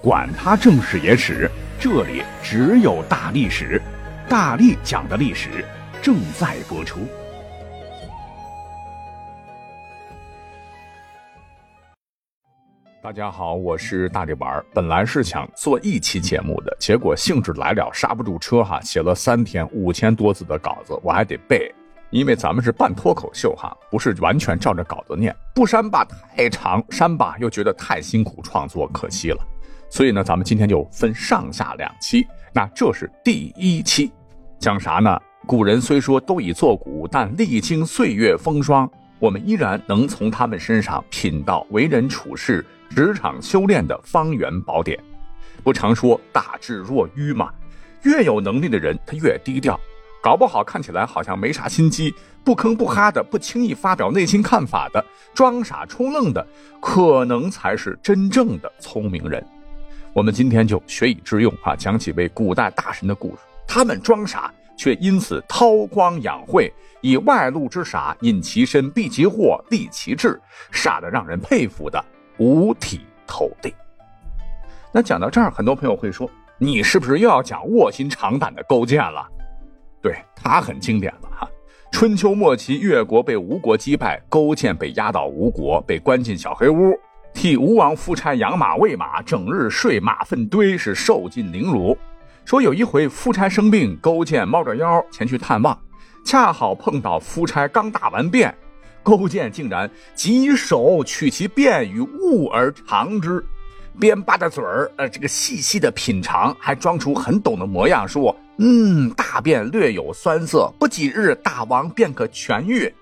管他正史野史，这里只有大历史，大力讲的历史正在播出。大家好，我是大力丸儿。本来是想做一期节目的，结果兴致来了，刹不住车哈，写了三天五千多字的稿子，我还得背，因为咱们是半脱口秀哈，不是完全照着稿子念，不删吧太长，删吧又觉得太辛苦创作，可惜了。所以呢，咱们今天就分上下两期。那这是第一期，讲啥呢？古人虽说都已作古，但历经岁月风霜，我们依然能从他们身上品到为人处事、职场修炼的方圆宝典。不常说大智若愚吗？越有能力的人，他越低调，搞不好看起来好像没啥心机，不吭不哈的，不轻易发表内心看法的，装傻充愣的，可能才是真正的聪明人。我们今天就学以致用啊，讲几位古代大神的故事。他们装傻，却因此韬光养晦，以外露之傻隐其身，避其祸，立其志，傻的让人佩服的五体投地。那讲到这儿，很多朋友会说，你是不是又要讲卧薪尝胆的勾践了？对他很经典了哈。春秋末期，越国被吴国击败，勾践被押到吴国，被关进小黑屋。替吴王夫差养马喂马，整日睡马粪堆，是受尽凌辱。说有一回夫差生病，勾践猫着腰前去探望，恰好碰到夫差刚大完便，勾践竟然几手取其便与物而尝之，边扒着嘴儿，呃，这个细细的品尝，还装出很懂的模样，说：“嗯，大便略有酸涩，不几日大王便可痊愈。”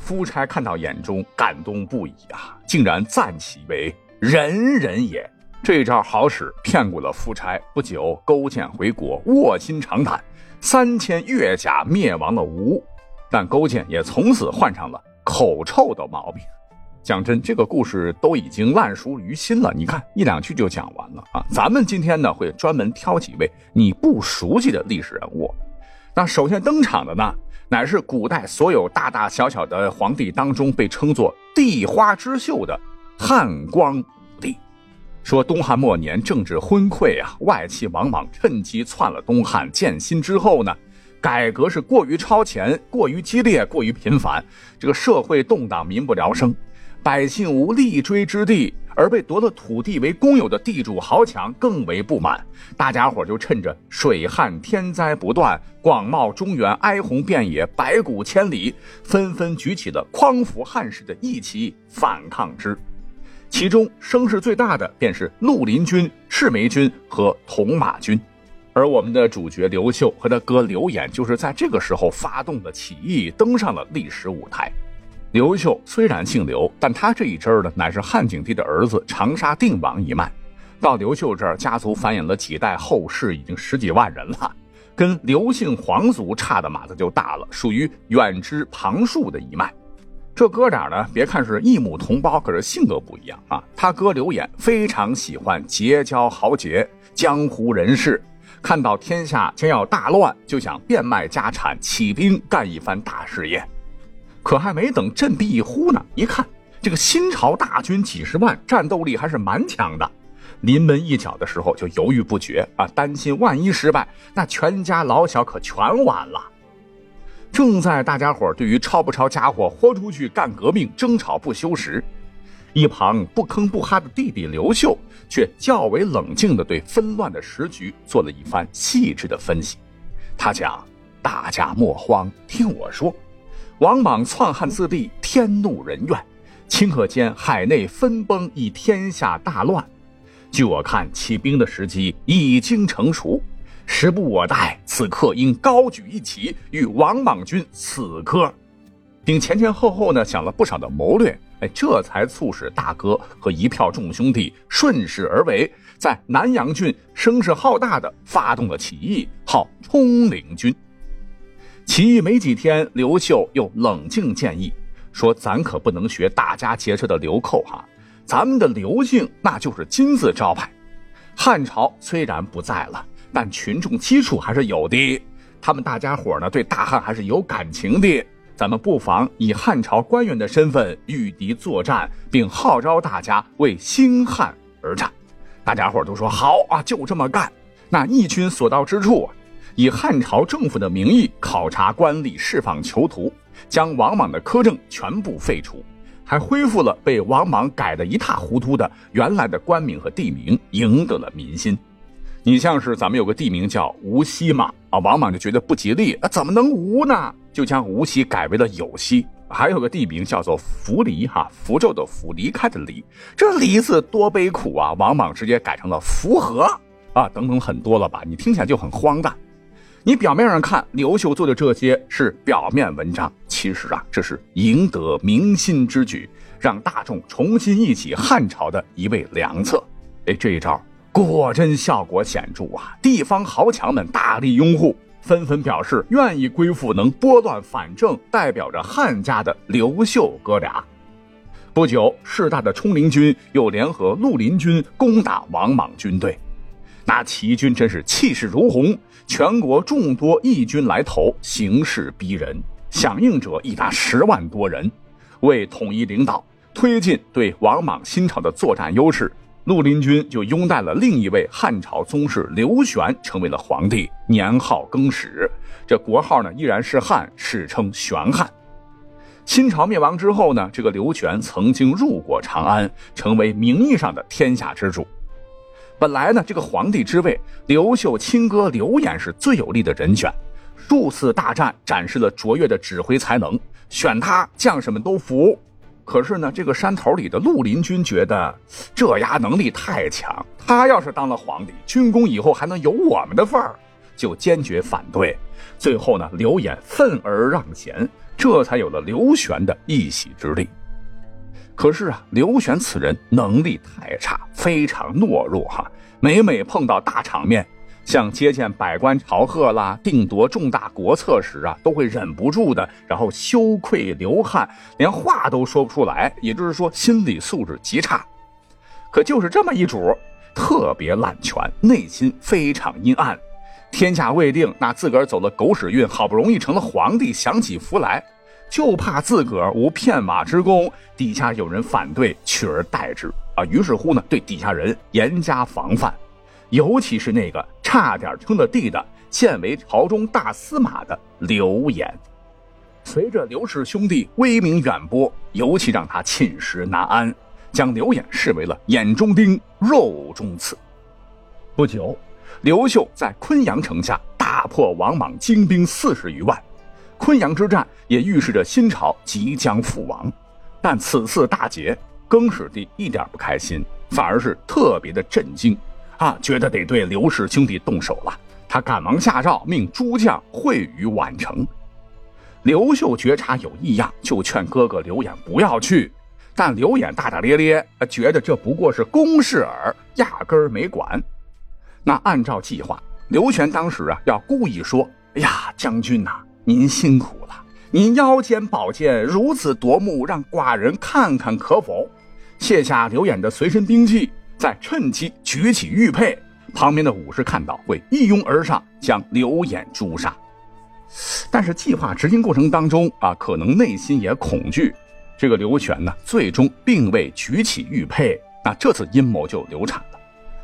夫差看到眼中，感动不已啊！竟然赞其为仁人也。这招好使，骗过了夫差。不久，勾践回国，卧薪尝胆，三千越甲灭亡了吴。但勾践也从此患上了口臭的毛病。讲真，这个故事都已经烂熟于心了。你看，一两句就讲完了啊！咱们今天呢，会专门挑几位你不熟悉的历史人物。那首先登场的呢？乃是古代所有大大小小的皇帝当中被称作“帝花之秀”的汉光武帝。说东汉末年政治昏聩啊，外戚王莽趁机篡了东汉建新之后呢，改革是过于超前、过于激烈、过于频繁，这个社会动荡，民不聊生，百姓无立锥之地。而被夺了土地为公有的地主豪强更为不满，大家伙就趁着水旱天灾不断，广袤中原哀鸿遍野，百谷千里，纷纷举起了匡扶汉室的义旗反抗之。其中声势最大的便是绿林军、赤眉军和铜马军，而我们的主角刘秀和他哥刘演就是在这个时候发动的起义，登上了历史舞台。刘秀虽然姓刘，但他这一支呢，乃是汉景帝的儿子长沙定王一脉。到刘秀这儿，家族繁衍了几代后世，已经十几万人了，跟刘姓皇族差的码子就大了，属于远支旁庶的一脉。这哥俩呢，别看是异母同胞，可是性格不一样啊。他哥刘演非常喜欢结交豪杰、江湖人士，看到天下将要大乱，就想变卖家产，起兵干一番大事业。可还没等振臂一呼呢，一看这个新朝大军几十万，战斗力还是蛮强的。临门一脚的时候就犹豫不决啊，担心万一失败，那全家老小可全完了。正在大家伙对于抄不抄家伙、豁出去干革命争吵不休时，一旁不吭不哈的弟弟刘秀却较为冷静地对纷乱的时局做了一番细致的分析。他讲：“大家莫慌，听我说。”王莽篡汉自立，天怒人怨，顷刻间海内分崩，以天下大乱。据我看，起兵的时机已经成熟，时不我待，此刻应高举一旗，与王莽军死磕。并前前后后呢想了不少的谋略，哎，这才促使大哥和一票众兄弟顺势而为，在南阳郡声势浩大的发动了起义，号冲陵军。起义没几天，刘秀又冷静建议说：“咱可不能学大家结社的流寇哈，咱们的刘姓那就是金字招牌。汉朝虽然不在了，但群众基础还是有的。他们大家伙呢，对大汉还是有感情的。咱们不妨以汉朝官员的身份与敌作战，并号召大家为兴汉而战。”大家伙都说好啊，就这么干。那义军所到之处，以汉朝政府的名义考察官吏、释放囚徒，将王莽的苛政全部废除，还恢复了被王莽改得一塌糊涂的原来的官名和地名，赢得了民心。你像是咱们有个地名叫无锡嘛，啊，王莽就觉得不吉利，啊，怎么能无呢？就将无锡改为了有锡。还有个地名叫做符离，哈，符咒的符，离开的离，这离字多悲苦啊！王莽直接改成了符合，啊，等等很多了吧？你听起来就很荒诞。你表面上看刘秀做的这些是表面文章，其实啊，这是赢得民心之举，让大众重新忆起汉朝的一位良策。哎，这一招。果真效果显著啊！地方豪强们大力拥护，纷纷表示愿意归附能拨乱反正、代表着汉家的刘秀哥俩。不久，势大的冲灵军又联合绿林军攻打王莽军队，那起义军真是气势如虹，全国众多义军来投，形势逼人，响应者已达十万多人。为统一领导，推进对王莽新朝的作战优势。绿林军就拥戴了另一位汉朝宗室刘玄，成为了皇帝，年号更始，这国号呢依然是汉，史称玄汉。清朝灭亡之后呢，这个刘玄曾经入过长安，成为名义上的天下之主。本来呢，这个皇帝之位，刘秀亲哥刘演是最有力的人选，数次大战展示了卓越的指挥才能，选他将士们都服。可是呢，这个山头里的绿林军觉得这丫能力太强，他要是当了皇帝，军功以后还能有我们的份儿，就坚决反对。最后呢，刘演愤而让贤，这才有了刘玄的一席之地。可是啊，刘玄此人能力太差，非常懦弱哈，每每碰到大场面。像接见百官朝贺啦，定夺重大国策时啊，都会忍不住的，然后羞愧流汗，连话都说不出来。也就是说，心理素质极差。可就是这么一主，特别滥权，内心非常阴暗。天下未定，那自个儿走了狗屎运，好不容易成了皇帝，享起福来，就怕自个儿无片瓦之功，底下有人反对，取而代之啊。于是乎呢，对底下人严加防范。尤其是那个差点称了帝的、现为朝中大司马的刘演，随着刘氏兄弟威名远播，尤其让他寝食难安，将刘演视为了眼中钉、肉中刺。不久，刘秀在昆阳城下大破王莽精兵四十余万，昆阳之战也预示着新朝即将覆亡。但此次大捷，更始帝一点不开心，反而是特别的震惊。啊，觉得得对刘氏兄弟动手了，他赶忙下诏，命诸将会于宛城。刘秀觉察有异样，就劝哥哥刘演不要去，但刘演大大咧咧，觉得这不过是公事耳，压根儿没管。那按照计划，刘玄当时啊，要故意说：“哎呀，将军呐，您辛苦了，您腰间宝剑如此夺目，让寡人看看可否？”卸下刘演的随身兵器。再趁机举起玉佩，旁边的武士看到会一拥而上将刘演诛杀。但是计划执行过程当中啊，可能内心也恐惧。这个刘玄呢，最终并未举起玉佩，那这次阴谋就流产了。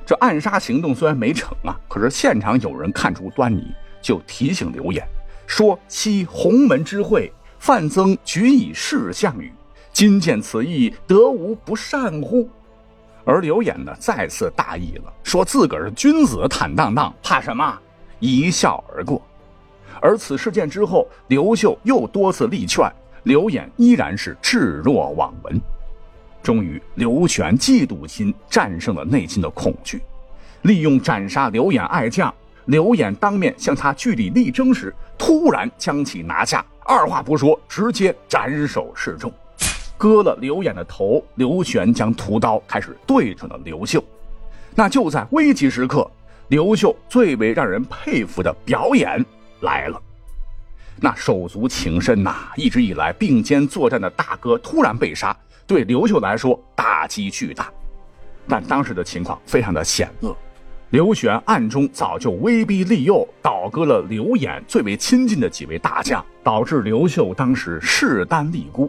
这暗杀行动虽然没成啊，可是现场有人看出端倪，就提醒刘演说：“昔鸿门之会，范增举以示项羽，今见此意，得无不善乎？”而刘演呢，再次大意了，说自个儿是君子坦荡荡，怕什么？一笑而过。而此事件之后，刘秀又多次力劝，刘演依然是置若罔闻。终于，刘玄嫉妒心战胜了内心的恐惧，利用斩杀刘演爱将刘演当面向他据理力争时，突然将其拿下，二话不说，直接斩首示众。割了刘演的头，刘玄将屠刀开始对准了刘秀。那就在危急时刻，刘秀最为让人佩服的表演来了。那手足情深呐，一直以来并肩作战的大哥突然被杀，对刘秀来说打击巨大。但当时的情况非常的险恶，刘玄暗中早就威逼利诱，倒戈了刘演最为亲近的几位大将，导致刘秀当时势单力孤。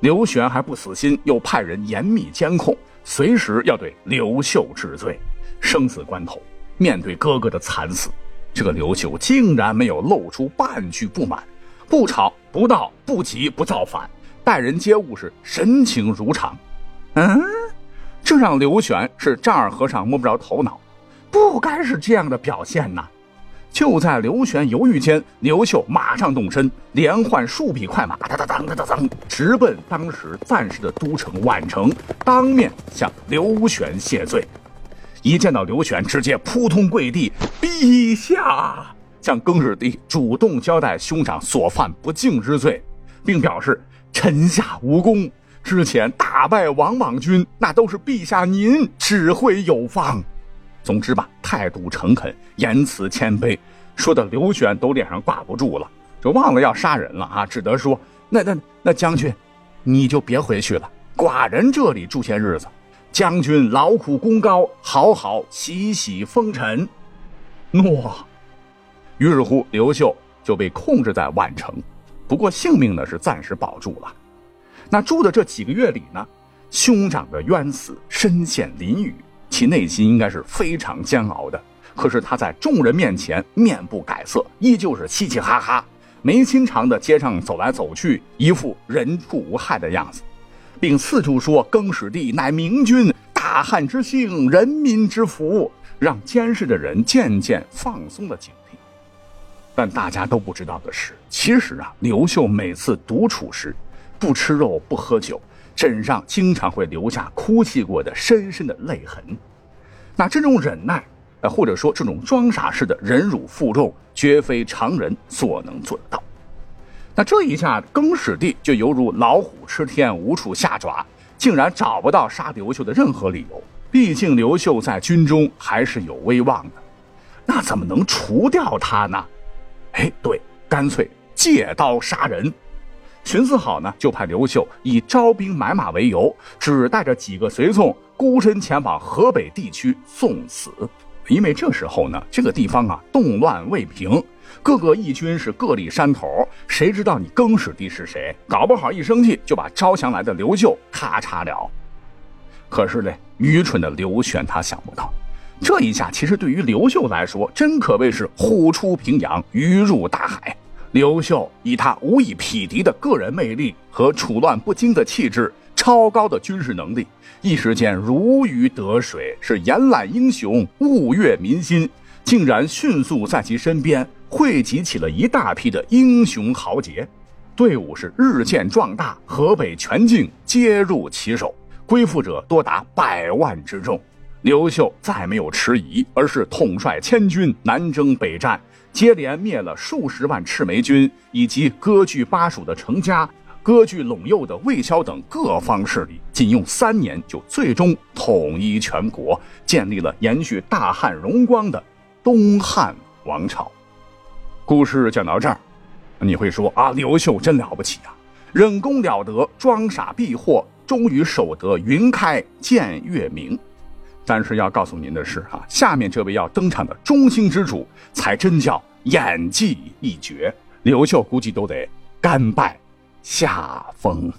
刘玄还不死心，又派人严密监控，随时要对刘秀治罪。生死关头，面对哥哥的惨死，这个刘秀竟然没有露出半句不满，不吵不闹不急不造反，待人接物是神情如常。嗯，这让刘玄是丈二和尚摸不着头脑，不该是这样的表现呐！就在刘玄犹豫间，刘秀马上动身，连换数匹快马，哒哒哒哒哒当，直奔当时暂时的都城宛城，当面向刘玄谢罪。一见到刘玄，直接扑通跪地，陛下，向更始帝主动交代兄长所犯不敬之罪，并表示臣下无功，之前打败王莽军，那都是陛下您指挥有方。总之吧，态度诚恳，言辞谦卑，说的刘玄都脸上挂不住了，就忘了要杀人了啊，只得说：“那那那将军，你就别回去了，寡人这里住些日子。将军劳苦功高，好好洗洗风尘。”诺。于是乎，刘秀就被控制在宛城，不过性命呢是暂时保住了。那住的这几个月里呢，兄长的冤死，身陷囹圄。其内心应该是非常煎熬的，可是他在众人面前面不改色，依旧是嘻嘻哈哈、没心肠的街上走来走去，一副人畜无害的样子，并四处说更始帝乃明君，大汉之幸，人民之福，让监视的人渐渐放松了警惕。但大家都不知道的是，其实啊，刘秀每次独处时，不吃肉，不喝酒。身上经常会留下哭泣过的深深的泪痕，那这种忍耐，呃，或者说这种装傻式的忍辱负重，绝非常人所能做得到。那这一下，更始帝就犹如老虎吃天，无处下爪，竟然找不到杀刘秀的任何理由。毕竟刘秀在军中还是有威望的，那怎么能除掉他呢？哎，对，干脆借刀杀人。寻思好呢，就派刘秀以招兵买马为由，只带着几个随从，孤身前往河北地区送死。因为这时候呢，这个地方啊动乱未平，各个义军是各立山头，谁知道你更始帝是谁？搞不好一生气就把招降来的刘秀咔嚓了。可是呢，愚蠢的刘玄他想不到，这一下其实对于刘秀来说，真可谓是虎出平阳，鱼入大海。刘秀以他无以匹敌的个人魅力和处乱不惊的气质、超高的军事能力，一时间如鱼得水，是延揽英雄、物悦民心，竟然迅速在其身边汇集起了一大批的英雄豪杰，队伍是日渐壮大，河北全境皆入其手，归附者多达百万之众。刘秀再没有迟疑，而是统帅千军南征北战。接连灭了数十万赤眉军，以及割据巴蜀的程家、割据陇右的魏嚣等各方势力，仅用三年就最终统一全国，建立了延续大汉荣光的东汉王朝。故事讲到这儿，你会说啊，刘秀真了不起啊，忍功了得，装傻避祸，终于守得云开见月明。但是要告诉您的是哈，下面这位要登场的中兴之主，才真叫演技一绝，刘秀估计都得甘拜下风。